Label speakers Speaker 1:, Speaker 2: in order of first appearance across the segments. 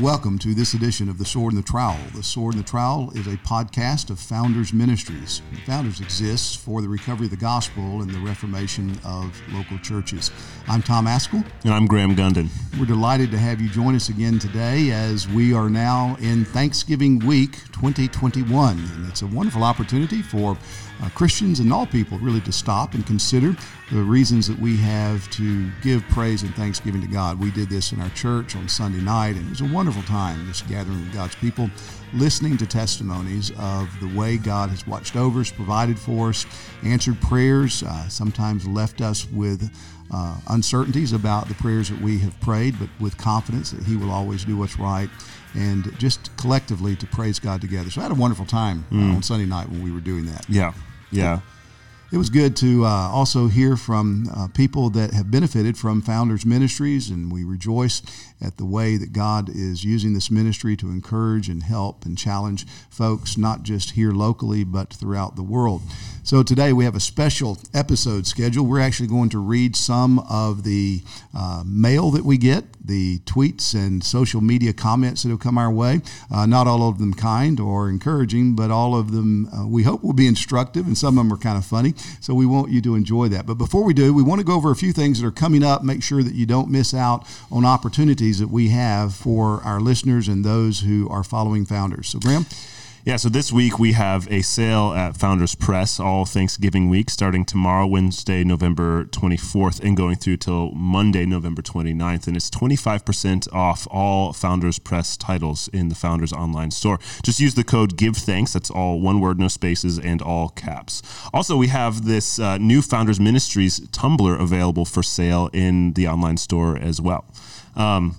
Speaker 1: Welcome to this edition of The Sword and the Trowel. The Sword and the Trowel is a podcast of Founders Ministries. Founders exists for the recovery of the gospel and the reformation of local churches. I'm Tom Ascol.
Speaker 2: And I'm Graham Gunden.
Speaker 1: We're delighted to have you join us again today as we are now in Thanksgiving week 2021. And it's a wonderful opportunity for uh, Christians and all people really to stop and consider the reasons that we have to give praise and thanksgiving to God. We did this in our church on Sunday night, and it was a wonderful time just gathering with God's people, listening to testimonies of the way God has watched over us, provided for us, answered prayers, uh, sometimes left us with uh, uncertainties about the prayers that we have prayed, but with confidence that He will always do what's right, and just collectively to praise God together. So I had a wonderful time mm. on Sunday night when we were doing that.
Speaker 2: Yeah, yeah.
Speaker 1: It was good to uh, also hear from uh, people that have benefited from Founders Ministries, and we rejoice at the way that God is using this ministry to encourage and help and challenge folks, not just here locally, but throughout the world. So today we have a special episode scheduled. We're actually going to read some of the uh, mail that we get, the tweets and social media comments that have come our way. Uh, not all of them kind or encouraging, but all of them uh, we hope will be instructive, and some of them are kind of funny. So we want you to enjoy that. But before we do, we want to go over a few things that are coming up. Make sure that you don't miss out on opportunities that we have for our listeners and those who are following founders. So, Graham.
Speaker 2: Yeah, so this week we have a sale at Founders Press all Thanksgiving week, starting tomorrow, Wednesday, November 24th, and going through till Monday, November 29th. And it's 25% off all Founders Press titles in the Founders online store. Just use the code Give Thanks. That's all one word, no spaces, and all caps. Also, we have this uh, new Founders Ministries tumbler available for sale in the online store as well. Um,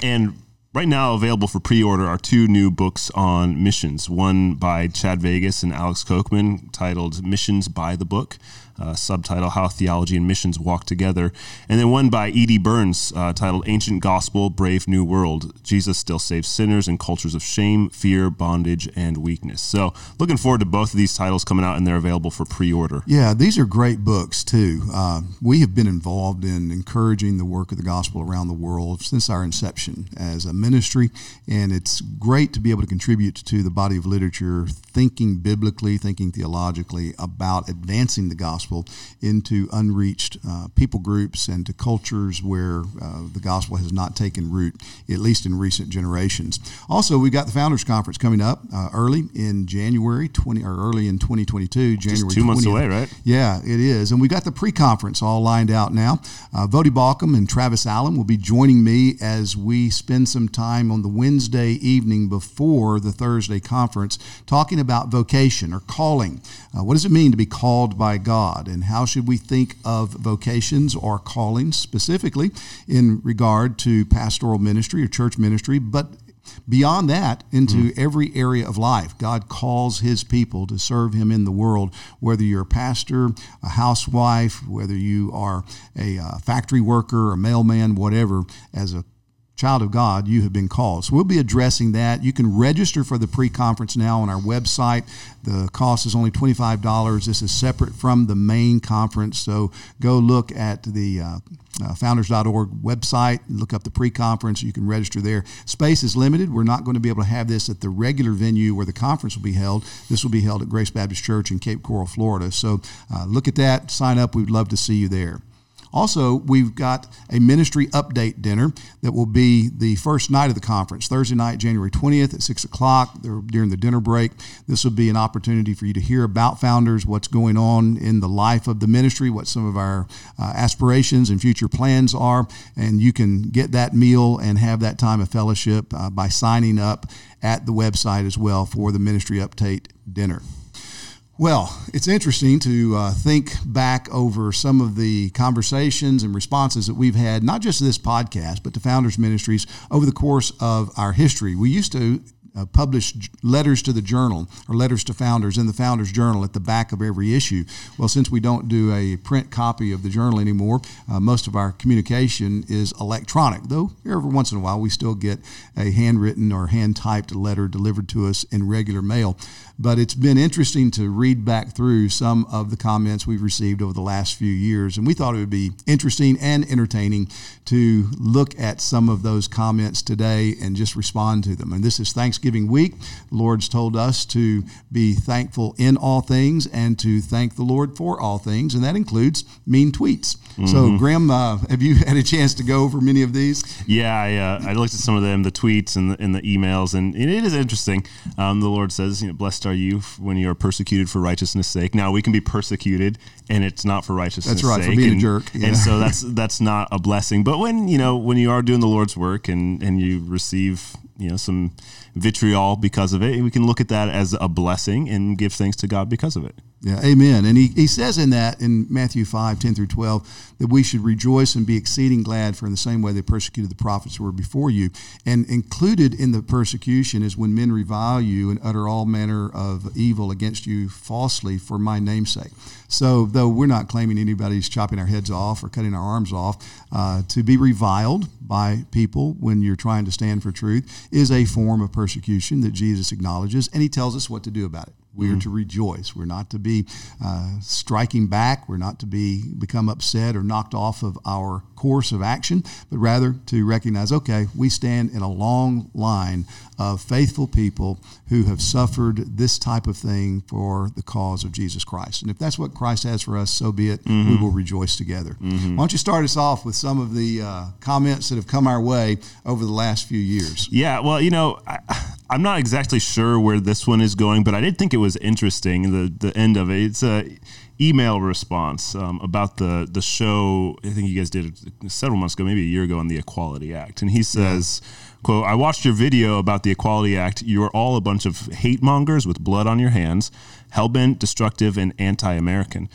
Speaker 2: and Right now, available for pre order are two new books on missions. One by Chad Vegas and Alex Kocman titled Missions by the Book uh, subtitle How Theology and Missions Walk Together, and then one by E.D. Burns uh, titled Ancient Gospel, Brave New World Jesus Still Saves Sinners in Cultures of Shame, Fear, Bondage, and Weakness. So, looking forward to both of these titles coming out, and they're available for pre order.
Speaker 1: Yeah, these are great books, too. Uh, we have been involved in encouraging the work of the gospel around the world since our inception as a ministry, and it's great to be able to contribute to the body of literature, thinking biblically, thinking theologically about advancing the gospel gospel into unreached uh, people groups and to cultures where uh, the gospel has not taken root, at least in recent generations. Also, we've got the Founders Conference coming up uh, early in January 20 or early in 2022. January
Speaker 2: Just two 20th. months away, right?
Speaker 1: Yeah, it is, and we got the pre-conference all lined out now. Uh, Voddie Baucham and Travis Allen will be joining me as we spend some time on the Wednesday evening before the Thursday conference talking about vocation or calling. Uh, what does it mean to be called by God? God? And how should we think of vocations or callings specifically in regard to pastoral ministry or church ministry, but beyond that into mm. every area of life. God calls his people to serve him in the world, whether you're a pastor, a housewife, whether you are a uh, factory worker, a mailman, whatever, as a child of God, you have been called. So we'll be addressing that. You can register for the pre conference now on our website. The cost is only $25. This is separate from the main conference. So go look at the uh, uh, founders.org website, look up the pre conference. You can register there. Space is limited. We're not going to be able to have this at the regular venue where the conference will be held. This will be held at Grace Baptist Church in Cape Coral, Florida. So uh, look at that, sign up. We'd love to see you there. Also, we've got a ministry update dinner that will be the first night of the conference, Thursday night, January 20th at 6 o'clock during the dinner break. This will be an opportunity for you to hear about founders, what's going on in the life of the ministry, what some of our uh, aspirations and future plans are. And you can get that meal and have that time of fellowship uh, by signing up at the website as well for the ministry update dinner. Well, it's interesting to uh, think back over some of the conversations and responses that we've had, not just to this podcast, but to Founders Ministries over the course of our history. We used to uh, publish letters to the journal or letters to founders in the founders journal at the back of every issue. Well, since we don't do a print copy of the journal anymore, uh, most of our communication is electronic. Though every once in a while we still get a handwritten or hand typed letter delivered to us in regular mail. But it's been interesting to read back through some of the comments we've received over the last few years. And we thought it would be interesting and entertaining to look at some of those comments today and just respond to them. And this is Thanksgiving week. The Lord's told us to be thankful in all things and to thank the Lord for all things. And that includes mean tweets. Mm-hmm. So, Graham, uh, have you had a chance to go over many of these?
Speaker 2: Yeah, I, uh, I looked at some of them, the tweets and the, and the emails, and it is interesting. Um, the Lord says, you know, blessed are you when you are persecuted for righteousness' sake. Now, we can be persecuted, and it's not for righteousness'
Speaker 1: That's right,
Speaker 2: sake.
Speaker 1: for being
Speaker 2: and,
Speaker 1: a jerk.
Speaker 2: Yeah. And so that's that's not a blessing. But when you know when you are doing the Lord's work and and you receive you know some vitriol because of it, And we can look at that as a blessing and give thanks to God because of it.
Speaker 1: Yeah, amen. And he, he says in that in Matthew 5, 10 through 12, that we should rejoice and be exceeding glad, for in the same way they persecuted the prophets who were before you. And included in the persecution is when men revile you and utter all manner of evil against you falsely for my namesake. So, though we're not claiming anybody's chopping our heads off or cutting our arms off, uh, to be reviled by people when you're trying to stand for truth is a form of persecution that Jesus acknowledges, and he tells us what to do about it. We are mm-hmm. to rejoice. We're not to be uh, striking back. We're not to be become upset or knocked off of our course of action, but rather to recognize, okay, we stand in a long line of faithful people who have suffered this type of thing for the cause of Jesus Christ. And if that's what Christ has for us, so be it. Mm-hmm. We will rejoice together. Mm-hmm. Why don't you start us off with some of the uh, comments that have come our way over the last few years?
Speaker 2: Yeah, well, you know, I, I'm not exactly sure where this one is going, but I did think it was interesting. The the end of it. It's a email response um, about the the show. I think you guys did it several months ago, maybe a year ago, on the Equality Act, and he says. Yeah. "Quote: I watched your video about the Equality Act. You are all a bunch of hate mongers with blood on your hands, hellbent, destructive, and anti-American."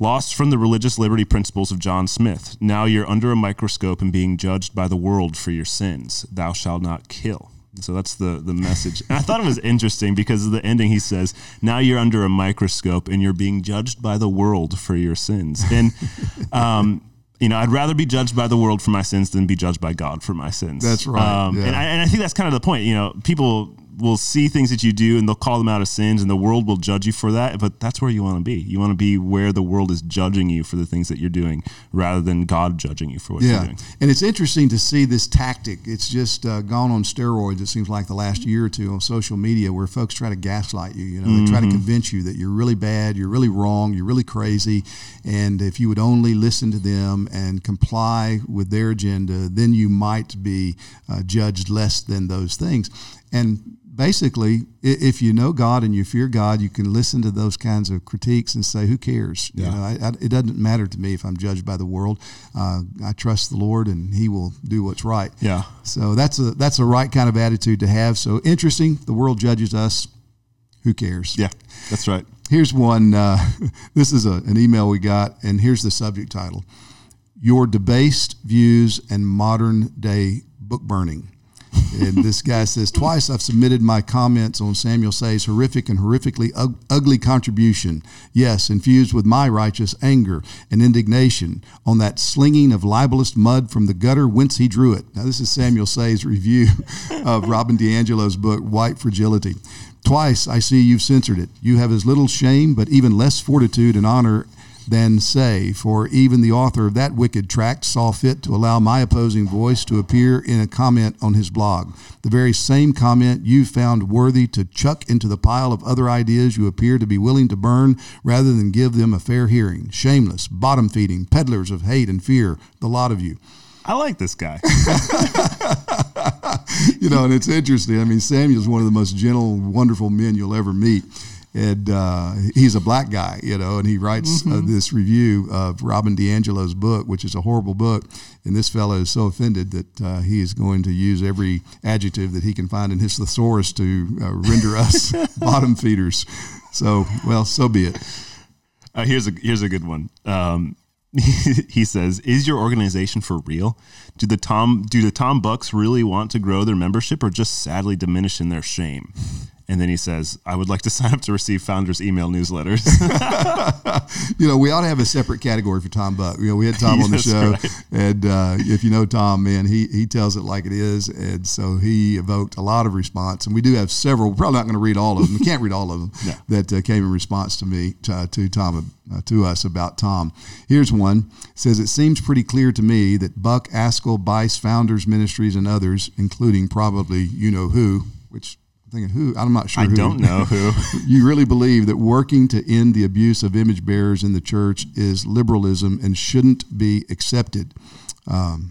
Speaker 2: lost from the religious liberty principles of John Smith. Now you're under a microscope and being judged by the world for your sins. Thou shalt not kill. So that's the the message. And I thought it was interesting because of the ending he says, "Now you're under a microscope and you're being judged by the world for your sins." And um, you know, I'd rather be judged by the world for my sins than be judged by God for my sins.
Speaker 1: That's right. Um,
Speaker 2: yeah. and, I, and I think that's kind of the point. You know, people will see things that you do and they'll call them out as sins and the world will judge you for that but that's where you want to be you want to be where the world is judging you for the things that you're doing rather than god judging you for what yeah. you're doing
Speaker 1: and it's interesting to see this tactic it's just uh, gone on steroids it seems like the last year or two on social media where folks try to gaslight you you know mm-hmm. they try to mm-hmm. convince you that you're really bad you're really wrong you're really crazy and if you would only listen to them and comply with their agenda then you might be uh, judged less than those things and basically, if you know God and you fear God, you can listen to those kinds of critiques and say, "Who cares?" Yeah. You know, I, I, it doesn't matter to me if I'm judged by the world. Uh, I trust the Lord, and He will do what's right.
Speaker 2: Yeah.
Speaker 1: So that's a that's a right kind of attitude to have. So interesting. The world judges us. Who cares?
Speaker 2: Yeah, that's right.
Speaker 1: Here's one. Uh, this is a, an email we got, and here's the subject title: "Your debased views and modern day book burning." And this guy says, Twice I've submitted my comments on Samuel Sey's horrific and horrifically ug- ugly contribution. Yes, infused with my righteous anger and indignation on that slinging of libelous mud from the gutter whence he drew it. Now, this is Samuel Sey's review of Robin DiAngelo's book, White Fragility. Twice I see you've censored it. You have as little shame, but even less fortitude and honor than Sey, for even the author of that wicked tract saw fit to allow my opposing voice to appear in a comment on his blog. The very same comment you found worthy to chuck into the pile of other ideas you appear to be willing to burn rather than give them a fair hearing. Shameless, bottom feeding, peddlers of hate and fear, the lot of you.
Speaker 2: I like this guy.
Speaker 1: you know, and it's interesting. I mean, Samuel's one of the most gentle, wonderful men you'll ever meet and uh, he's a black guy, you know, and he writes uh, mm-hmm. uh, this review of Robin DiAngelo's book, which is a horrible book. And this fellow is so offended that uh, he is going to use every adjective that he can find in his thesaurus to uh, render us bottom feeders. So, well, so be it.
Speaker 2: Uh, here's a here's a good one. Um, he says, "Is your organization for real? Do the Tom do the Tom Bucks really want to grow their membership, or just sadly diminish in their shame?" And then he says, I would like to sign up to receive founders' email newsletters.
Speaker 1: you know, we ought to have a separate category for Tom Buck. You know, we had Tom on the show, right. and uh, if you know Tom, man, he, he tells it like it is. And so he evoked a lot of response. And we do have several, we're probably not going to read all of them. We can't read all of them no. that uh, came in response to me, to, uh, to Tom, uh, to us about Tom. Here's one. It says, It seems pretty clear to me that Buck, Ascol, Bice, Founders Ministries, and others, including probably you know who, which thinking who I'm not sure.
Speaker 2: I
Speaker 1: who,
Speaker 2: don't know who.
Speaker 1: you really believe that working to end the abuse of image bearers in the church is liberalism and shouldn't be accepted. Um,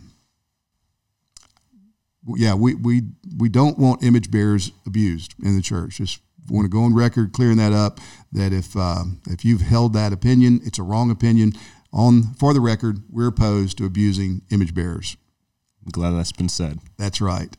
Speaker 1: yeah, we, we we don't want image bearers abused in the church. Just want to go on record clearing that up. That if uh, if you've held that opinion, it's a wrong opinion. On for the record, we're opposed to abusing image bearers.
Speaker 2: I'm glad that's been said.
Speaker 1: That's right.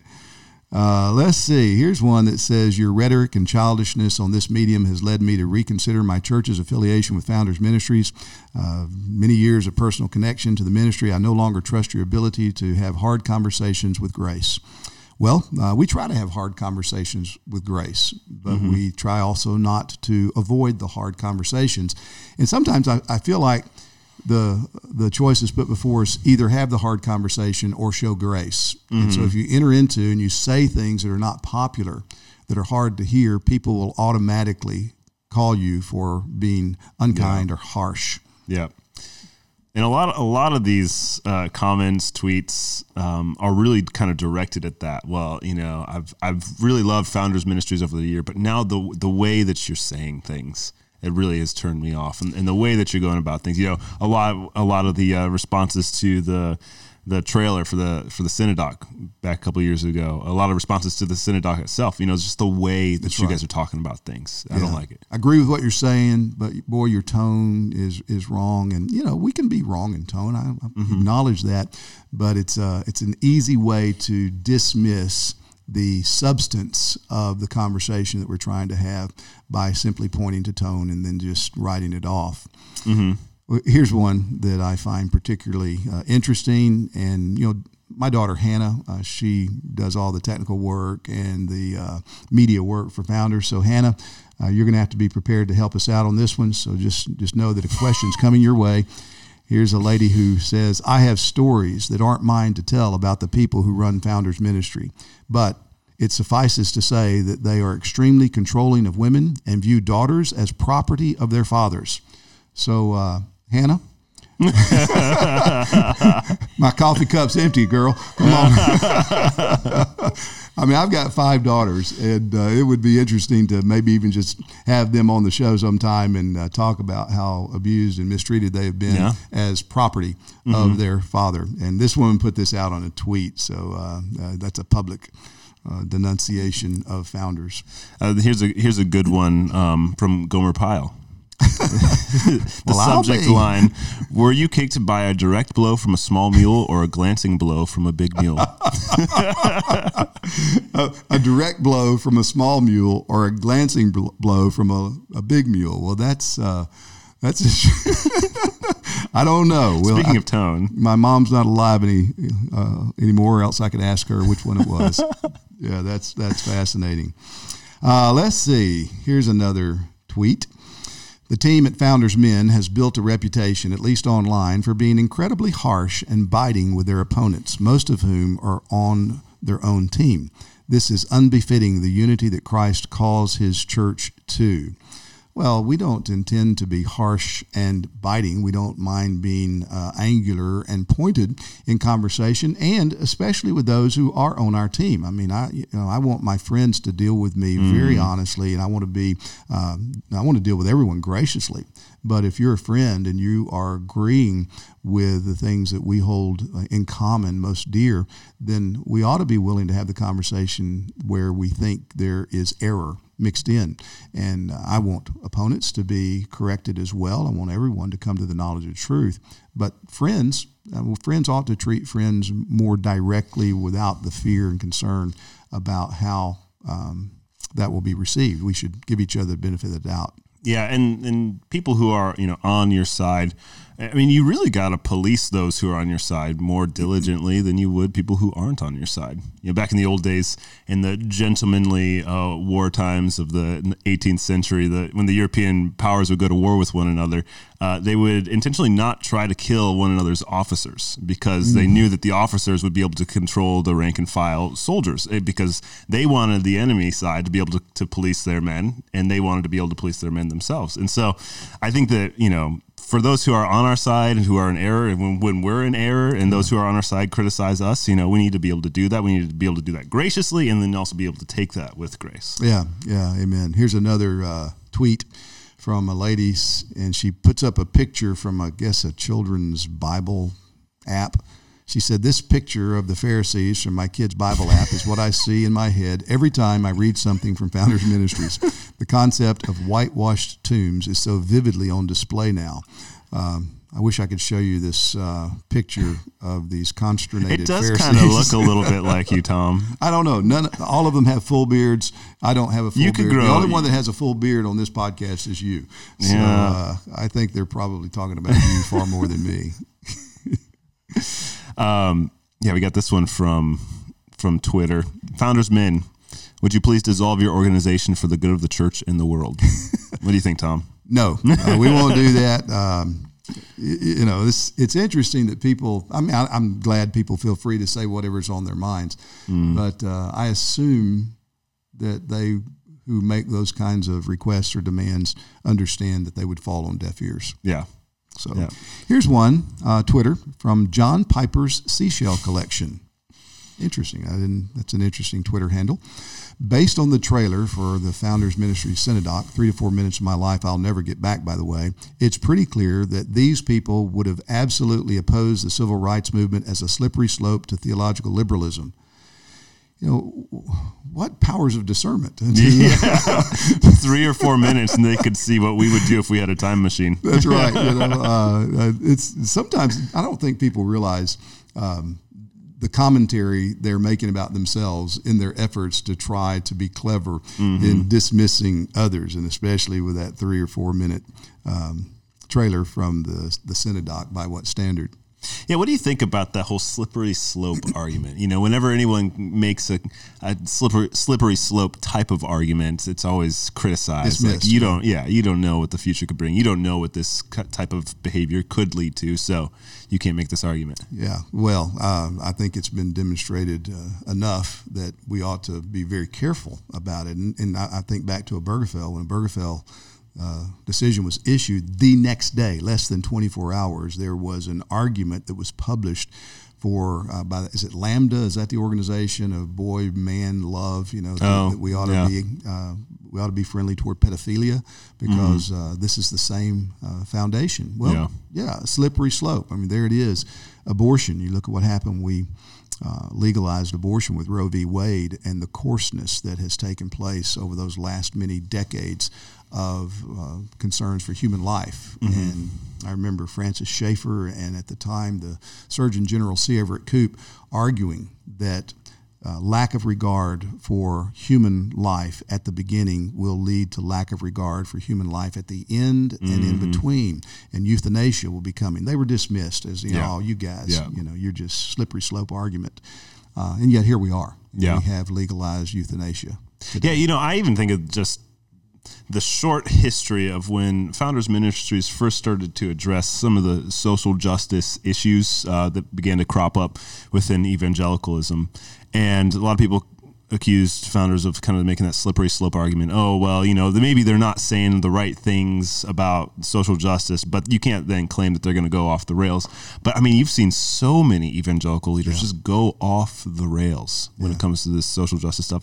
Speaker 1: Uh, let's see. Here's one that says Your rhetoric and childishness on this medium has led me to reconsider my church's affiliation with Founders Ministries. Uh, many years of personal connection to the ministry, I no longer trust your ability to have hard conversations with grace. Well, uh, we try to have hard conversations with grace, but mm-hmm. we try also not to avoid the hard conversations. And sometimes I, I feel like the the choices put before us either have the hard conversation or show grace. Mm-hmm. And so mm-hmm. if you enter into and you say things that are not popular, that are hard to hear, people will automatically call you for being unkind yeah. or harsh.
Speaker 2: Yeah. And a lot, of, a lot of these uh, comments, tweets um, are really kind of directed at that. Well, you know, I've I've really loved Founders Ministries over the year, but now the the way that you're saying things, it really has turned me off. And, and, the way that you're going about things, you know, a lot a lot of the uh, responses to the the trailer for the for the Cinedoc back a couple years ago, a lot of responses to the Cinedoc itself. You know, it's just the way that That's you right. guys are talking about things. I don't like it.
Speaker 1: I agree with what you're saying, but boy, your tone is is wrong. And you know, we can be wrong in tone. I, I mm-hmm. acknowledge that, but it's uh, it's an easy way to dismiss the substance of the conversation that we're trying to have by simply pointing to tone and then just writing it off. Mm-hmm. Here's one that I find particularly uh, interesting, and you know, my daughter Hannah, uh, she does all the technical work and the uh, media work for Founders. So Hannah, uh, you're going to have to be prepared to help us out on this one. So just just know that a question's coming your way. Here's a lady who says, I have stories that aren't mine to tell about the people who run Founders Ministry, but it suffices to say that they are extremely controlling of women and view daughters as property of their fathers. So, uh, Hannah, my coffee cup's empty, girl. Come on. I mean, I've got five daughters, and uh, it would be interesting to maybe even just have them on the show sometime and uh, talk about how abused and mistreated they have been yeah. as property mm-hmm. of their father. And this woman put this out on a tweet, so uh, uh that's a public. Uh, denunciation of founders.
Speaker 2: Uh, here's a here's a good one um, from Gomer Pyle. The well, subject line Were you kicked by a direct blow from a small mule or a glancing blow from a big mule?
Speaker 1: a, a, direct blow from a small mule or a glancing blow from a, a big mule. Well, that's. Uh, that's I don't know.
Speaker 2: Well, Speaking
Speaker 1: I,
Speaker 2: of tone,
Speaker 1: my mom's not alive any uh, anymore. Else I could ask her which one it was. yeah, that's that's fascinating. Uh, let's see. Here's another tweet. The team at Founders Min has built a reputation, at least online, for being incredibly harsh and biting with their opponents, most of whom are on their own team. This is unbefitting the unity that Christ calls his church to. Well, we don't intend to be harsh and biting. We don't mind being uh, angular and pointed in conversation, and especially with those who are on our team. I mean, I you know I want my friends to deal with me mm. very honestly, and I want to be um, I want to deal with everyone graciously. But if you're a friend and you are agreeing with the things that we hold uh, in common most dear, then we ought to be willing to have the conversation where we think there is error mixed in. And I want opponents to be corrected as well. I want everyone to come to the knowledge of truth. But friends, uh, well, friends ought to treat friends more directly without the fear and concern about how um, that will be received. We should give each other the benefit of the doubt.
Speaker 2: Yeah, and and people who are you know on your side, I mean, you really got to police those who are on your side more diligently than you would people who aren't on your side. You know, back in the old days, in the gentlemanly uh, war times of the 18th century, the, when the European powers would go to war with one another, uh, they would intentionally not try to kill one another's officers because mm. they knew that the officers would be able to control the rank and file soldiers eh, because they wanted the enemy side to be able to, to police their men and they wanted to be able to police their men themselves. And so I think that, you know, for those who are on our side and who are in error, and when, when we're in error, and those who are on our side criticize us, you know, we need to be able to do that. We need to be able to do that graciously, and then also be able to take that with grace.
Speaker 1: Yeah, yeah, amen. Here's another uh, tweet from a lady, and she puts up a picture from, I guess, a children's Bible app. She said, This picture of the Pharisees from my kid's Bible app is what I see in my head every time I read something from Founders Ministries. The concept of whitewashed tombs is so vividly on display now. Um, I wish I could show you this uh, picture of these consternated.
Speaker 2: It does kind of look a little bit like you, Tom.
Speaker 1: I don't know. None. All of them have full beards. I don't have a full you beard. Could grow. The only one that has a full beard on this podcast is you. So yeah. uh, I think they're probably talking about you far more than me.
Speaker 2: um, yeah, we got this one from from Twitter. Founders Min, would you please dissolve your organization for the good of the church and the world? what do you think, Tom?
Speaker 1: No, uh, we won't do that. Um, you know, it's it's interesting that people. I mean, I, am glad people feel free to say whatever's on their minds, mm. but uh, I assume that they who make those kinds of requests or demands understand that they would fall on deaf ears.
Speaker 2: Yeah.
Speaker 1: So yeah. here's one uh, Twitter from John Piper's Seashell Collection. Interesting. I didn't. That's an interesting Twitter handle. Based on the trailer for the Founders Ministry Cinedoc, three to four minutes of my life I'll never get back, by the way, it's pretty clear that these people would have absolutely opposed the civil rights movement as a slippery slope to theological liberalism. You know, what powers of discernment?
Speaker 2: yeah. Three or four minutes, and they could see what we would do if we had a time machine.
Speaker 1: That's right. You know, uh, it's sometimes I don't think people realize um, the commentary they're making about themselves in their efforts to try to be clever mm-hmm. in dismissing others, and especially with that three or four minute um, trailer from the the Cinedoc by what standard?
Speaker 2: Yeah, what do you think about that whole slippery slope argument? You know, whenever anyone makes a, a, slippery slippery slope type of argument, it's always criticized. Dismissed, like you yeah. don't, yeah, you don't know what the future could bring. You don't know what this type of behavior could lead to, so you can't make this argument.
Speaker 1: Yeah, well, uh, I think it's been demonstrated uh, enough that we ought to be very careful about it. And, and I, I think back to a Obergefell when a Obergefell uh, decision was issued, the next day, less than 24 hours, there was an argument that was published for uh, by is it Lambda? Is that the organization of boy man love? You know oh, that we ought to be uh, we ought to be friendly toward pedophilia because mm-hmm. Uh, this is the same uh, foundation. Well, yeah. yeah, slippery slope. I mean, there it is. Abortion. You look at what happened. We uh, legalized abortion with Roe v. Wade and the coarseness that has taken place over those last many decades of uh, concerns for human life. Mm-hmm. And I remember Francis Schaeffer and at the time the Surgeon General C. Everett Koop arguing that uh, lack of regard for human life at the beginning will lead to lack of regard for human life at the end mm-hmm. and in mm-hmm. between, and euthanasia will be coming. They were dismissed as you know, oh, you guys, yeah. you know, you're just slippery slope argument, uh, and yet here we are. Yeah. We have legalized euthanasia.
Speaker 2: Today. Yeah, you know, I even think of just the short history of when Founders Ministries first started to address some of the social justice issues uh, that began to crop up within evangelicalism. And a lot of people accused founders of kind of making that slippery slope argument. Oh, well, you know, maybe they're not saying the right things about social justice, but you can't then claim that they're going to go off the rails. But I mean, you've seen so many evangelical leaders yeah. just go off the rails when yeah. it comes to this social justice stuff.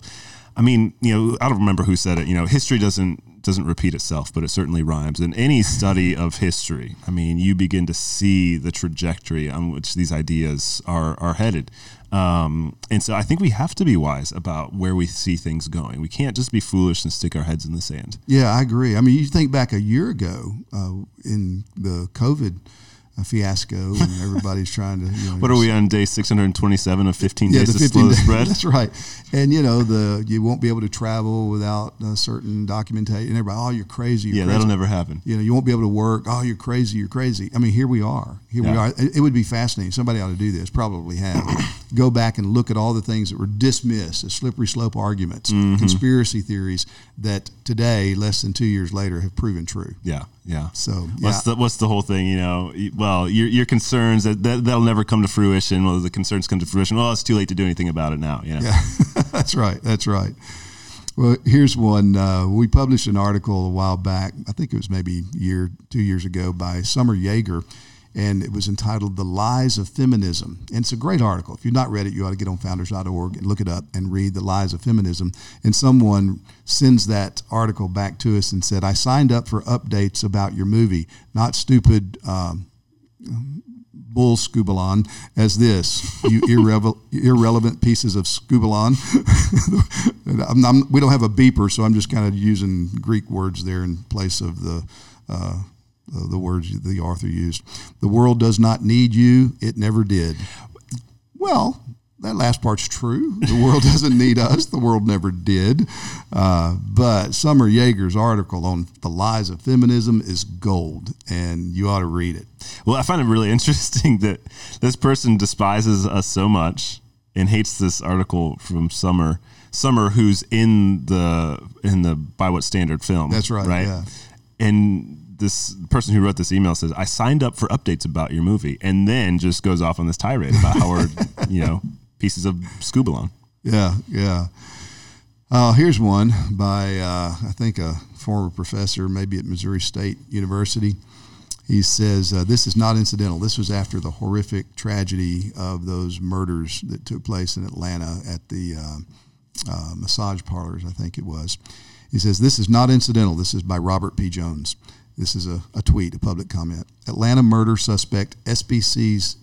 Speaker 2: I mean, you know, I don't remember who said it. You know, history doesn't doesn't repeat itself, but it certainly rhymes. In any study of history, I mean, you begin to see the trajectory on which these ideas are are headed. Um, and so I think we have to be wise about where we see things going. We can't just be foolish and stick our heads in the sand.
Speaker 1: Yeah, I agree. I mean, you think back a year ago uh, in the COVID a fiasco, and everybody's trying to. You know,
Speaker 2: What are we on day 627 of 15
Speaker 1: yeah,
Speaker 2: days
Speaker 1: the
Speaker 2: to
Speaker 1: 15
Speaker 2: slow the
Speaker 1: days.
Speaker 2: spread?
Speaker 1: That's right. And you know the you won't be able to travel without a certain documentation. And everybody, oh, you're crazy. You're
Speaker 2: Yeah,
Speaker 1: crazy.
Speaker 2: that'll never happen.
Speaker 1: You know, you won't be able to work. Oh, you're crazy. You're crazy. I mean, here we are. Here we are. It, it would be fascinating. Somebody ought to do this. Probably have. Go back and look at all the things that were dismissed as slippery slope arguments,
Speaker 2: Mm-hmm.
Speaker 1: conspiracy theories that today, less than two years later, have proven true.
Speaker 2: Yeah, yeah.
Speaker 1: So,
Speaker 2: What's the what's the whole thing? You know, Y- well, your your concerns that, that that'll never come to fruition. Well, the concerns come to fruition. Well, it's too late to do anything about it now. You know.
Speaker 1: Yeah, that's right. That's right. Well, here's one. Uh, we published an article a while back. I think it was maybe year, two years ago, by Summer Jaeger, and it was entitled "The Lies of Feminism." And it's a great article. If you've not read it, you ought to get on Founders.org and look it up and read "The Lies of Feminism." And someone sends that article back to us and said, "I signed up for updates about your movie, not stupid." Um, bull skubalon as this, you irrevel- irrelevant pieces of skubalon. I'm, I'm, we don't have a beeper, so I'm just kind of using Greek words there in place of the uh, the words the author used. The world does not need you; it never did. Well, that last part's true. The world doesn't need us. The world never did. Uh, but Summer Jaeger's article on the lies of feminism is gold, and you ought to read it.
Speaker 2: Well, I find it really interesting that this person despises us so much and hates this article from Summer. Summer, who's in the in the by what standard film?
Speaker 1: That's right,
Speaker 2: Right.
Speaker 1: yeah.
Speaker 2: And this person who wrote this email says, "I signed up for updates about your movie," and then just goes off on this tirade about how we're you know pieces of skubalon.
Speaker 1: Yeah, yeah. Uh, here's one by uh, I think a former professor, maybe at Missouri State University. He says uh, this is not incidental. This was after the horrific tragedy of those murders that took place in Atlanta at the uh, uh, massage parlors, I think it was. He says this is not incidental. This is by Robert P. Jones. This is a, a tweet, a public comment. Atlanta murder suspect SBC's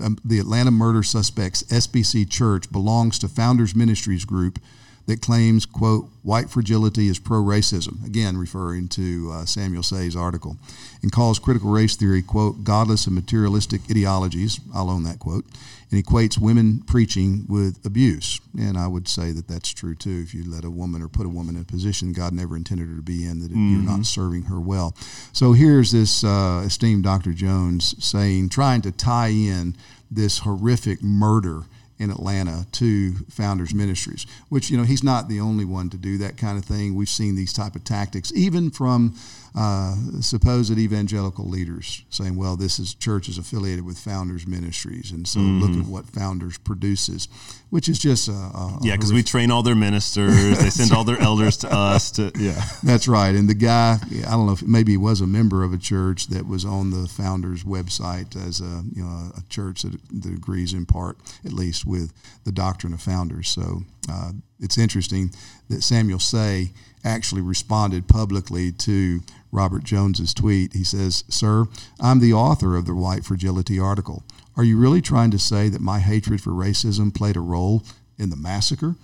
Speaker 1: um, the Atlanta murder suspect's SBC church belongs to Founders Ministries group that claims, quote, white fragility is pro racism, again referring to uh, Samuel Sey's article, and calls critical race theory, quote, godless and materialistic ideologies. I'll own that quote, and equates women preaching with abuse. And I would say that that's true too. If you let a woman or put a woman in a position God never intended her to be in, that you're not serving her well. So here's this uh, esteemed Dr. Jones saying, trying to tie in this horrific murder in Atlanta to Founders Ministries, which you know he's not the only one to do that kind of thing. We've seen these type of tactics even from uh, supposed evangelical leaders saying, "Well, this is church is affiliated with Founders Ministries, and so look at what Founders produces," which is just a, a
Speaker 2: Yeah, because we train all their ministers. they send all their elders to us. To yeah.
Speaker 1: That's right. And the guy, I don't know if maybe he was a member of a church that was on the founder's website as a you know a church that, that agrees in part, at least, with the doctrine of founders. So uh, it's interesting that Samuel Sey actually responded publicly to Robert Jones's tweet. He says, "Sir, I'm the author of the White Fragility article. Are you really trying to say that my hatred for racism played a role?" In the massacre,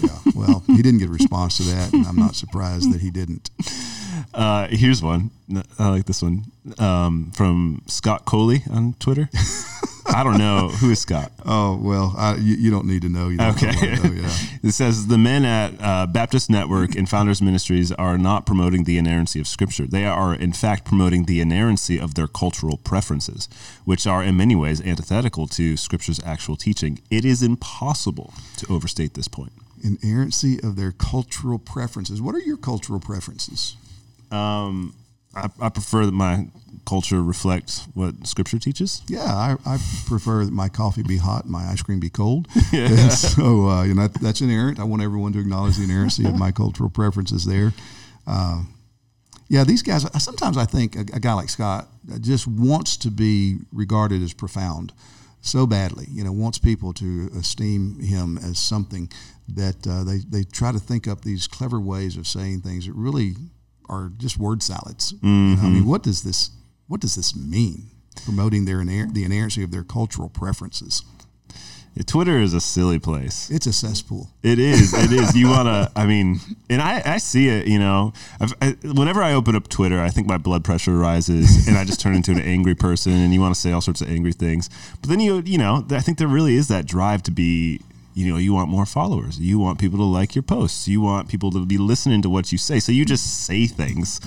Speaker 1: yeah. Well, he didn't get a response to that, and I'm not surprised that he didn't.
Speaker 2: Uh, here's one. I like this one um, from Scott Coley on Twitter. I don't know who is Scott.
Speaker 1: Oh well, I, you, you don't need to know. You don't
Speaker 2: Okay.
Speaker 1: to know, yeah.
Speaker 2: It says the men at uh, Baptist Network and Founders Ministries are not promoting the inerrancy of Scripture. They are, in fact, promoting the inerrancy of their cultural preferences, which are in many ways antithetical to Scripture's actual teaching. It is impossible to overstate this point.
Speaker 1: Inerrancy of their cultural preferences. What are your cultural preferences?
Speaker 2: Um, I, I prefer that my culture reflects what Scripture teaches.
Speaker 1: Yeah, I, I prefer that my coffee be hot and my ice cream be cold. And so, uh, you know, that, that's inerrant. I want everyone to acknowledge the inerrancy of my cultural preferences there. Uh, yeah, these guys, sometimes I think a, a guy like Scott just wants to be regarded as profound so badly, you know, wants people to esteem him as something that uh, they, they try to think up these clever ways of saying things that really are just word salads. You know, I mean, mm-hmm. what does this what does this mean? Promoting their iner- the inerrancy of their cultural preferences.
Speaker 2: Twitter is a silly place.
Speaker 1: It's a cesspool.
Speaker 2: It is. It is. You want to, I mean, and I, I see it, you know. I, whenever I open up Twitter, I think my blood pressure rises and I just turn into an angry person and you want to say all sorts of angry things. But then you, you know, I think there really is that drive to be, you know, you want more followers. You want people to like your posts. You want people to be listening to what you say. So you just say things,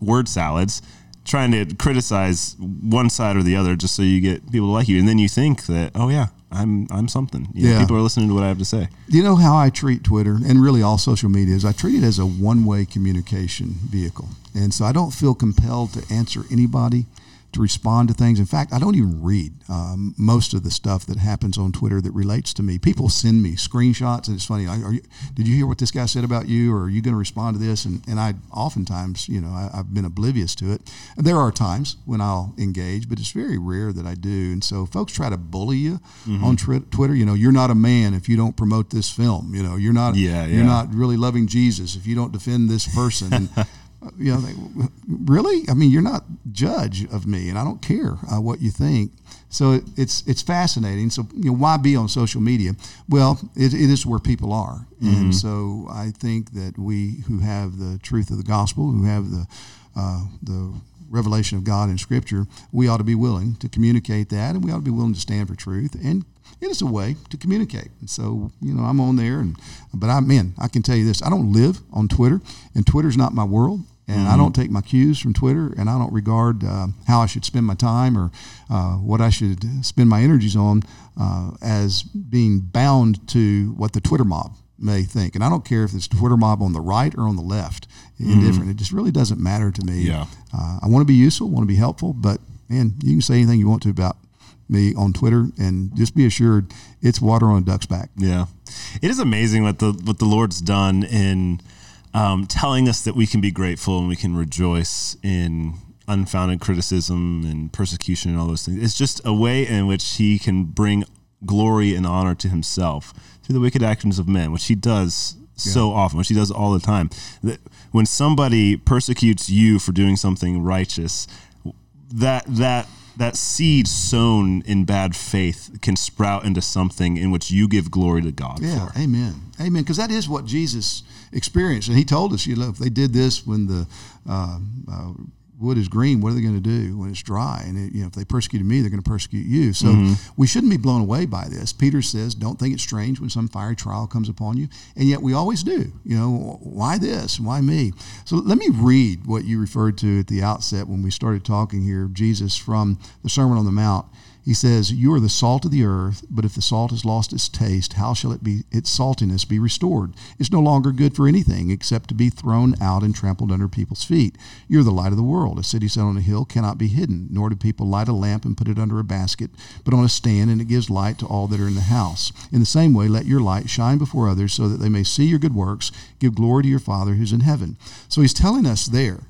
Speaker 2: word salads trying to criticize one side or the other just so you get people to like you and then you think that oh yeah I'm I'm something. You know, yeah. people are listening to what I have to say.
Speaker 1: You know how I treat Twitter and really all social media is I treat it as a one-way communication vehicle. And so I don't feel compelled to answer anybody to respond to things. In fact, I don't even read um, most of the stuff that happens on Twitter that relates to me. People send me screenshots, and it's funny. You, did you hear what this guy said about you, or are you going to respond to this? And, and I oftentimes, you know, I, have been oblivious to it. And there are times when I'll engage, but it's very rare that I do. And so folks try to bully you mm-hmm. on tri- Twitter. You know, you're not a man if you don't promote this film. You know, you're not. Yeah, yeah. You're not really loving Jesus if you don't defend this person. And you know, really? I mean, you're not judge of me, and I don't care uh, what you think. So it, it's it's fascinating. So you know, why be on social media? Well, it, it is where people are, mm-hmm. and so I think that we who have the truth of the gospel, who have the uh, the revelation of God in Scripture, we ought to be willing to communicate that, and we ought to be willing to stand for truth and it is a way to communicate. And so, you know, I'm on there, and but I, man, I can tell you this: I don't live on Twitter, and Twitter's not my world and mm-hmm. I don't take my cues from Twitter, and I don't regard uh, how I should spend my time or uh, what I should spend my energies on uh, as being bound to what the Twitter mob may think. And I don't care if it's Twitter mob on the right or on the left. Mm-hmm. Indifferent. It just really doesn't matter to me.
Speaker 2: Yeah.
Speaker 1: Uh, I want to be useful, want to be helpful, but man, you can say anything you want to about me on Twitter, and just be assured it's water on a duck's back.
Speaker 2: Yeah, it is amazing what the what the Lord's done in um, telling us that we can be grateful and we can rejoice in unfounded criticism and persecution and all those things. It's just a way in which he can bring glory and honor to himself through the wicked actions of men, which he does yeah. so often, which he does all the time. That when somebody persecutes you for doing something righteous, that that that seed sown in bad faith can sprout into something in which you give glory to God
Speaker 1: yeah,
Speaker 2: for.
Speaker 1: Amen. Amen. Because that is what Jesus experienced. And he told us, you know, if they did this when the uh, uh, wood is green, what are they going to do when it's dry? And it, you know, if they persecuted me, they're going to persecute you. So mm-hmm. we shouldn't be blown away by this. Peter says, "Don't think it's strange when some fiery trial comes upon you," and yet we always do. You know, why this? Why me? So let me read what you referred to at the outset when we started talking here. Jesus from the Sermon on the Mount. He says, You are the salt of the earth, but if the salt has lost its taste, how shall it be its saltiness be restored? It's no longer good for anything except to be thrown out and trampled under people's feet. You're the light of the world. A city set on a hill cannot be hidden, nor do people light a lamp and put it under a basket, but on a stand, and it gives light to all that are in the house. In the same way, let your light shine before others so that they may see your good works, give glory to your Father who's in heaven. So he's telling us there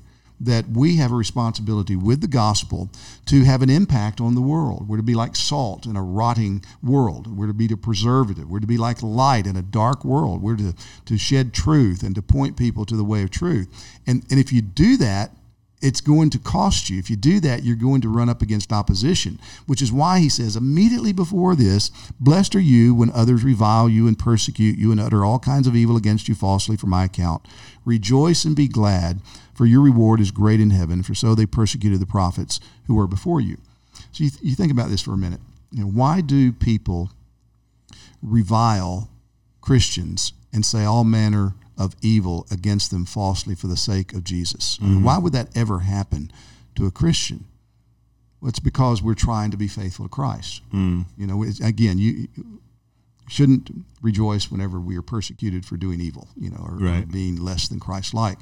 Speaker 1: that we have a responsibility with the gospel to have an impact on the world. We're to be like salt in a rotting world. We're to be the preservative. We're to be like light in a dark world. We're to, to shed truth and to point people to the way of truth. And, and if you do that, it's going to cost you. If you do that, you're going to run up against opposition, which is why he says immediately before this, Blessed are you when others revile you and persecute you and utter all kinds of evil against you falsely for my account. Rejoice and be glad, for your reward is great in heaven, for so they persecuted the prophets who were before you. So you, th- you think about this for a minute. You know, why do people revile Christians and say all manner of evil against them falsely for the sake of Jesus. Mm-hmm. Why would that ever happen to a Christian? Well, it's because we're trying to be faithful to Christ. Mm. You know, again, you shouldn't rejoice whenever we are persecuted for doing evil, you know, or, right. or being less than Christ-like.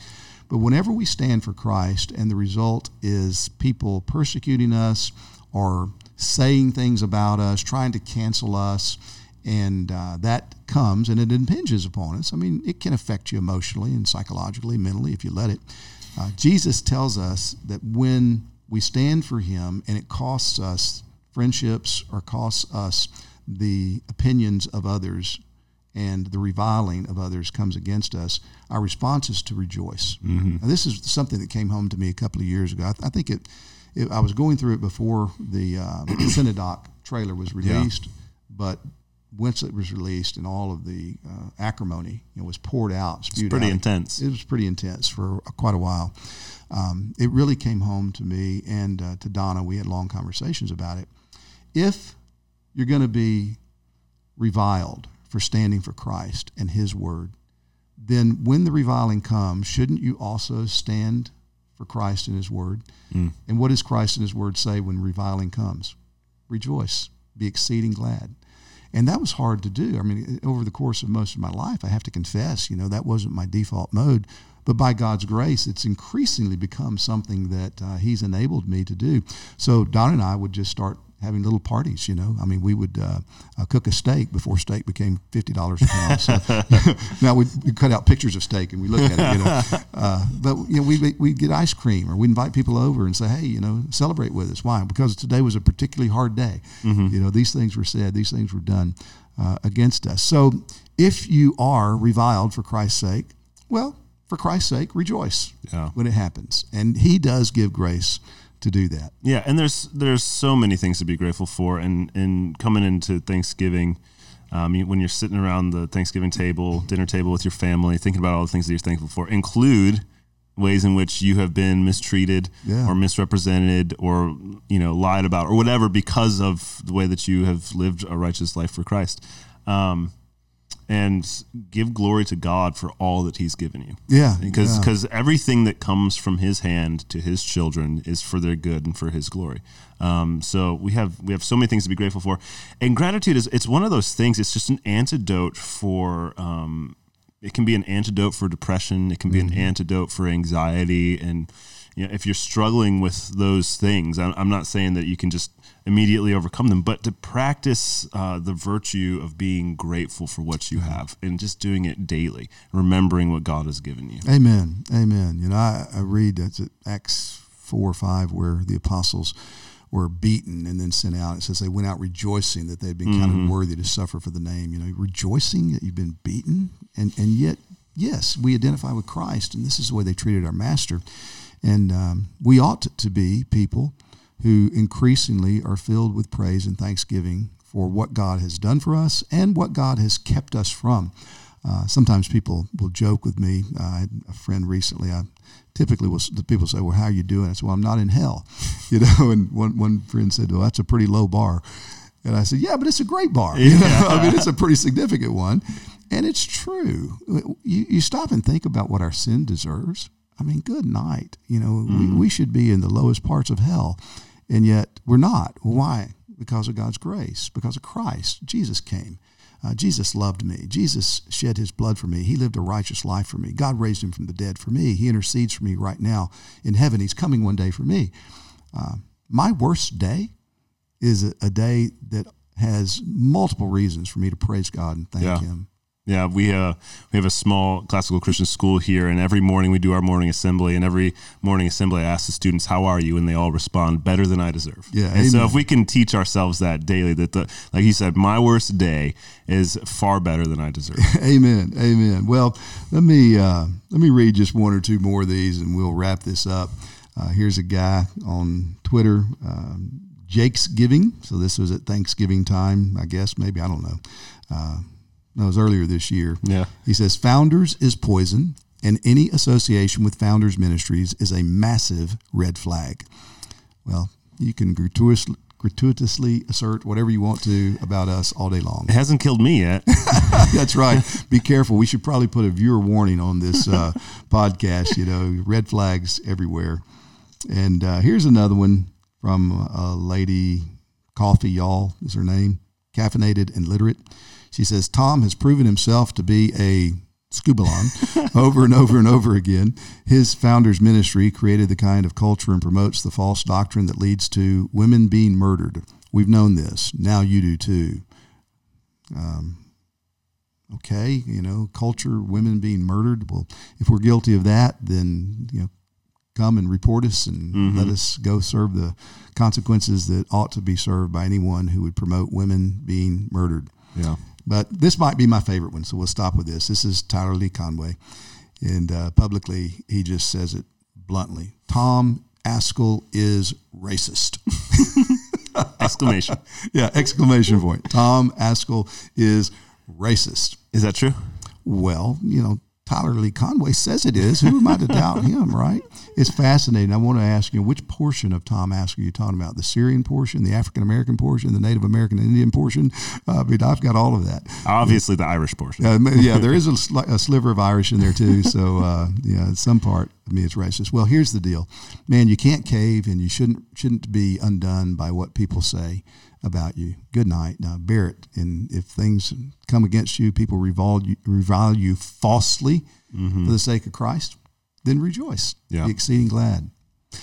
Speaker 1: But whenever we stand for Christ, and the result is people persecuting us or saying things about us, trying to cancel us, and uh, that comes and it impinges upon us. I mean, it can affect you emotionally and psychologically, mentally, if you let it. Uh, Jesus tells us that when we stand for Him and it costs us friendships or costs us the opinions of others and the reviling of others comes against us, our response is to rejoice. Mm-hmm. Now, this is something that came home to me a couple of years ago. I, th- I think it, it, I was going through it before the uh, Cinedoc trailer was released, yeah. but once it was released and all of the uh, acrimony you know, was poured out, spewed
Speaker 2: it's pretty
Speaker 1: out,
Speaker 2: intense.
Speaker 1: It was pretty intense for quite a while. Um, it really came home to me and uh, to Donna. We had long conversations about it. If you're going to be reviled for standing for Christ and His Word, then when the reviling comes, shouldn't you also stand for Christ and His Word? Mm. And what does Christ and His Word say when reviling comes? Rejoice, be exceeding glad. And that was hard to do. I mean, over the course of most of my life, I have to confess, you know, that wasn't my default mode. But by God's grace, it's increasingly become something that uh, He's enabled me to do. So Don and I would just start having little parties. You know, I mean, we would uh, uh, cook a steak before steak became fifty dollars a pound. So now we cut out pictures of steak and we look at it. You know, uh, but you know, we we get ice cream or we'd invite people over and say, hey, you know, celebrate with us. Why? Because today was a particularly hard day. Mm-hmm. You know, these things were said, these things were done uh, against us. So if you are reviled for Christ's sake, well. For Christ's sake, rejoice yeah. when it happens. And He does give grace to do that.
Speaker 2: Yeah, and there's there's so many things to be grateful for, and and coming into Thanksgiving. Um, when you're sitting around the Thanksgiving table, dinner table with your family, thinking about all the things that you're thankful for, include ways in which you have been mistreated yeah. or misrepresented or you know lied about or whatever because of the way that you have lived a righteous life for Christ. Um, and give glory to God for all that He's given you.
Speaker 1: Yeah,
Speaker 2: because
Speaker 1: because
Speaker 2: yeah. everything that comes from His hand to His children is for their good and for His glory. Um, so we have we have so many things to be grateful for, and gratitude is it's one of those things. It's just an antidote for. Um, it can be an antidote for depression. It can be mm-hmm. an antidote for anxiety and you know, if you're struggling with those things, I'm not saying that you can just immediately overcome them, but to practice uh, the virtue of being grateful for what you have and just doing it daily, remembering what God has given you.
Speaker 1: Amen. Amen. You know, I, I read that's Acts 4 or 5 where the apostles were beaten and then sent out. It says they went out rejoicing that they had been mm-hmm. counted worthy to suffer for the name. You know, rejoicing that you've been beaten, and and yet, yes, we identify with Christ, and this is the way they treated our Master. And um, we ought to be people who increasingly are filled with praise and thanksgiving for what God has done for us and what God has kept us from. Uh, sometimes people will joke with me. Uh, I had a friend recently. I typically will. The people say, "Well, how are you doing?" I said, "Well, I'm not in hell," you know. And one one friend said, "Well, that's a pretty low bar," and I said, "Yeah, but it's a great bar. You know? I mean, it's a pretty significant one." And it's true. You, you stop and think about what our sin deserves. I mean, good night. You know, mm. we, mm-hmm. we should be in the lowest parts of hell, and yet we're not. Why? Because of God's grace, because of Christ. Jesus came. Uh, Jesus loved me. Jesus shed his blood for me. He lived a righteous life for me. God raised him from the dead for me. He intercedes for me right now in heaven. He's coming one day for me. Uh, my worst day is a, a, day that has multiple reasons for me to praise God and thank yeah. Him
Speaker 2: yeah, we uh, we have a small classical Christian school here, and every morning we do our morning assembly. And every morning assembly, I ask the students, "How are you?" And they all respond, "Better than I deserve."
Speaker 1: Yeah,
Speaker 2: and amen. so if we can teach ourselves that daily, that the like you said, my worst day is far better than I deserve.
Speaker 1: amen, amen. Well, let me uh, let me read just one or two more of these, and we'll wrap this up. Uh, here's a guy on Twitter. Um, Jake's Giving. So this was at Thanksgiving time, I guess. Maybe I don't know. Uh, that was earlier this year.
Speaker 2: Yeah.
Speaker 1: He says, Founders is poison, and any association with Founders Ministries is a massive red flag. Well, you can gratuitously, gratuitously assert whatever you want to about us all day long.
Speaker 2: It hasn't killed me yet.
Speaker 1: That's right. Be careful. We should probably put a viewer warning on this uh, podcast. You know, red flags everywhere. And uh, here's another one from a lady, Coffee Y'all is her name, caffeinated and literate. She says Tom has proven himself to be a skubalon over and over and over again. His founder's ministry created the kind of culture and promotes the false doctrine that leads to women being murdered. We've known this. Now you do too. Um, okay, you know, culture, women being murdered. Well, if we're guilty of that, then, you know, come and report us and mm-hmm. let us go serve the consequences that ought to be served by anyone who would promote women being murdered.
Speaker 2: Yeah.
Speaker 1: But this might be my favorite one, so we'll stop with this. This is Tyler Lee Conway. And uh, publicly, he just says it bluntly Tom Ascol is racist.
Speaker 2: Exclamation.
Speaker 1: Yeah, exclamation point. Tom Ascol is racist.
Speaker 2: Is that true?
Speaker 1: Well, you know, Tyler Lee Conway says it is. Who am I to doubt him, right? It's fascinating. I want to ask you, which portion of Tom Ascol are you talking about? The Syrian portion, the African American portion, the Native American Indian portion? Uh, I mean, I've got all of that.
Speaker 2: Obviously, the Irish portion.
Speaker 1: Uh, yeah, there is a, sli- a, sliver of Irish in there too. So, uh, yeah, some part of me is racist. Well, here's the deal, man. You can't cave, and you shouldn't shouldn't be undone by what people say about you. Good night. Now bear it. And if things come against you, people revile you, revile you falsely mm-hmm. for the sake of Christ, then rejoice. Yeah. Be exceeding glad.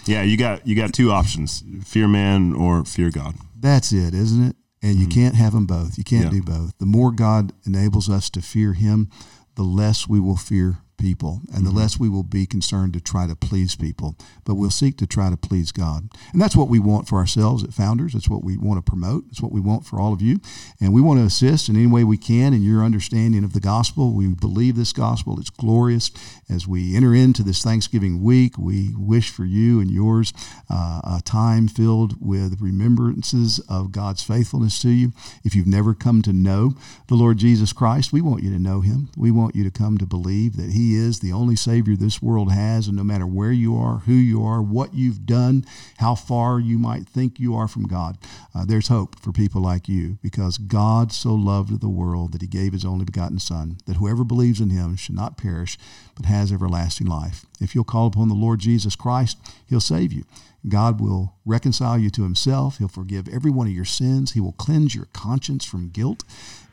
Speaker 2: Yeah, you got you got two options: fear man or fear God.
Speaker 1: That's it, isn't it? And you mm-hmm. can't have them both. You can't yeah. do both. The more God enables us to fear Him, the less we will fear people and the mm-hmm. less we will be concerned to try to please people but we'll seek to try to please god. And that's what we want for ourselves at founders. That's what we want to promote. It's what we want for all of you. And we want to assist in any way we can in your understanding of the gospel. We believe this gospel. It's glorious. As we enter into this thanksgiving week we wish for you and yours uh, a time filled with remembrances of god's faithfulness to you. If you've never come to know the lord jesus christ we want you to know him. We want you to come to believe that he he is the only Savior this world has, and no matter where you are, who you are, what you've done, how far you might think you are from God, uh, there's hope for people like you because God so loved the world that he gave his only begotten Son, that whoever believes in him should not perish, but has everlasting life. If you'll call upon the Lord Jesus Christ, he'll save you. God will reconcile you to himself. He'll forgive every one of your sins. He will cleanse your conscience from guilt,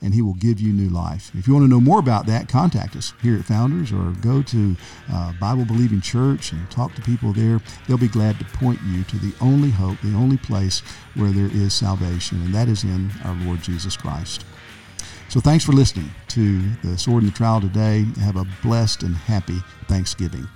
Speaker 1: and he will give you new life. If you want to know more about that, contact us here at Founders or go to uh, Bible Believing Church and talk to people there. They'll be glad to point you to the only hope, the only place where there is salvation, and that is in our Lord Jesus Christ. So thanks for listening to the Sword and the Trowel today. Have a blessed and happy Thanksgiving.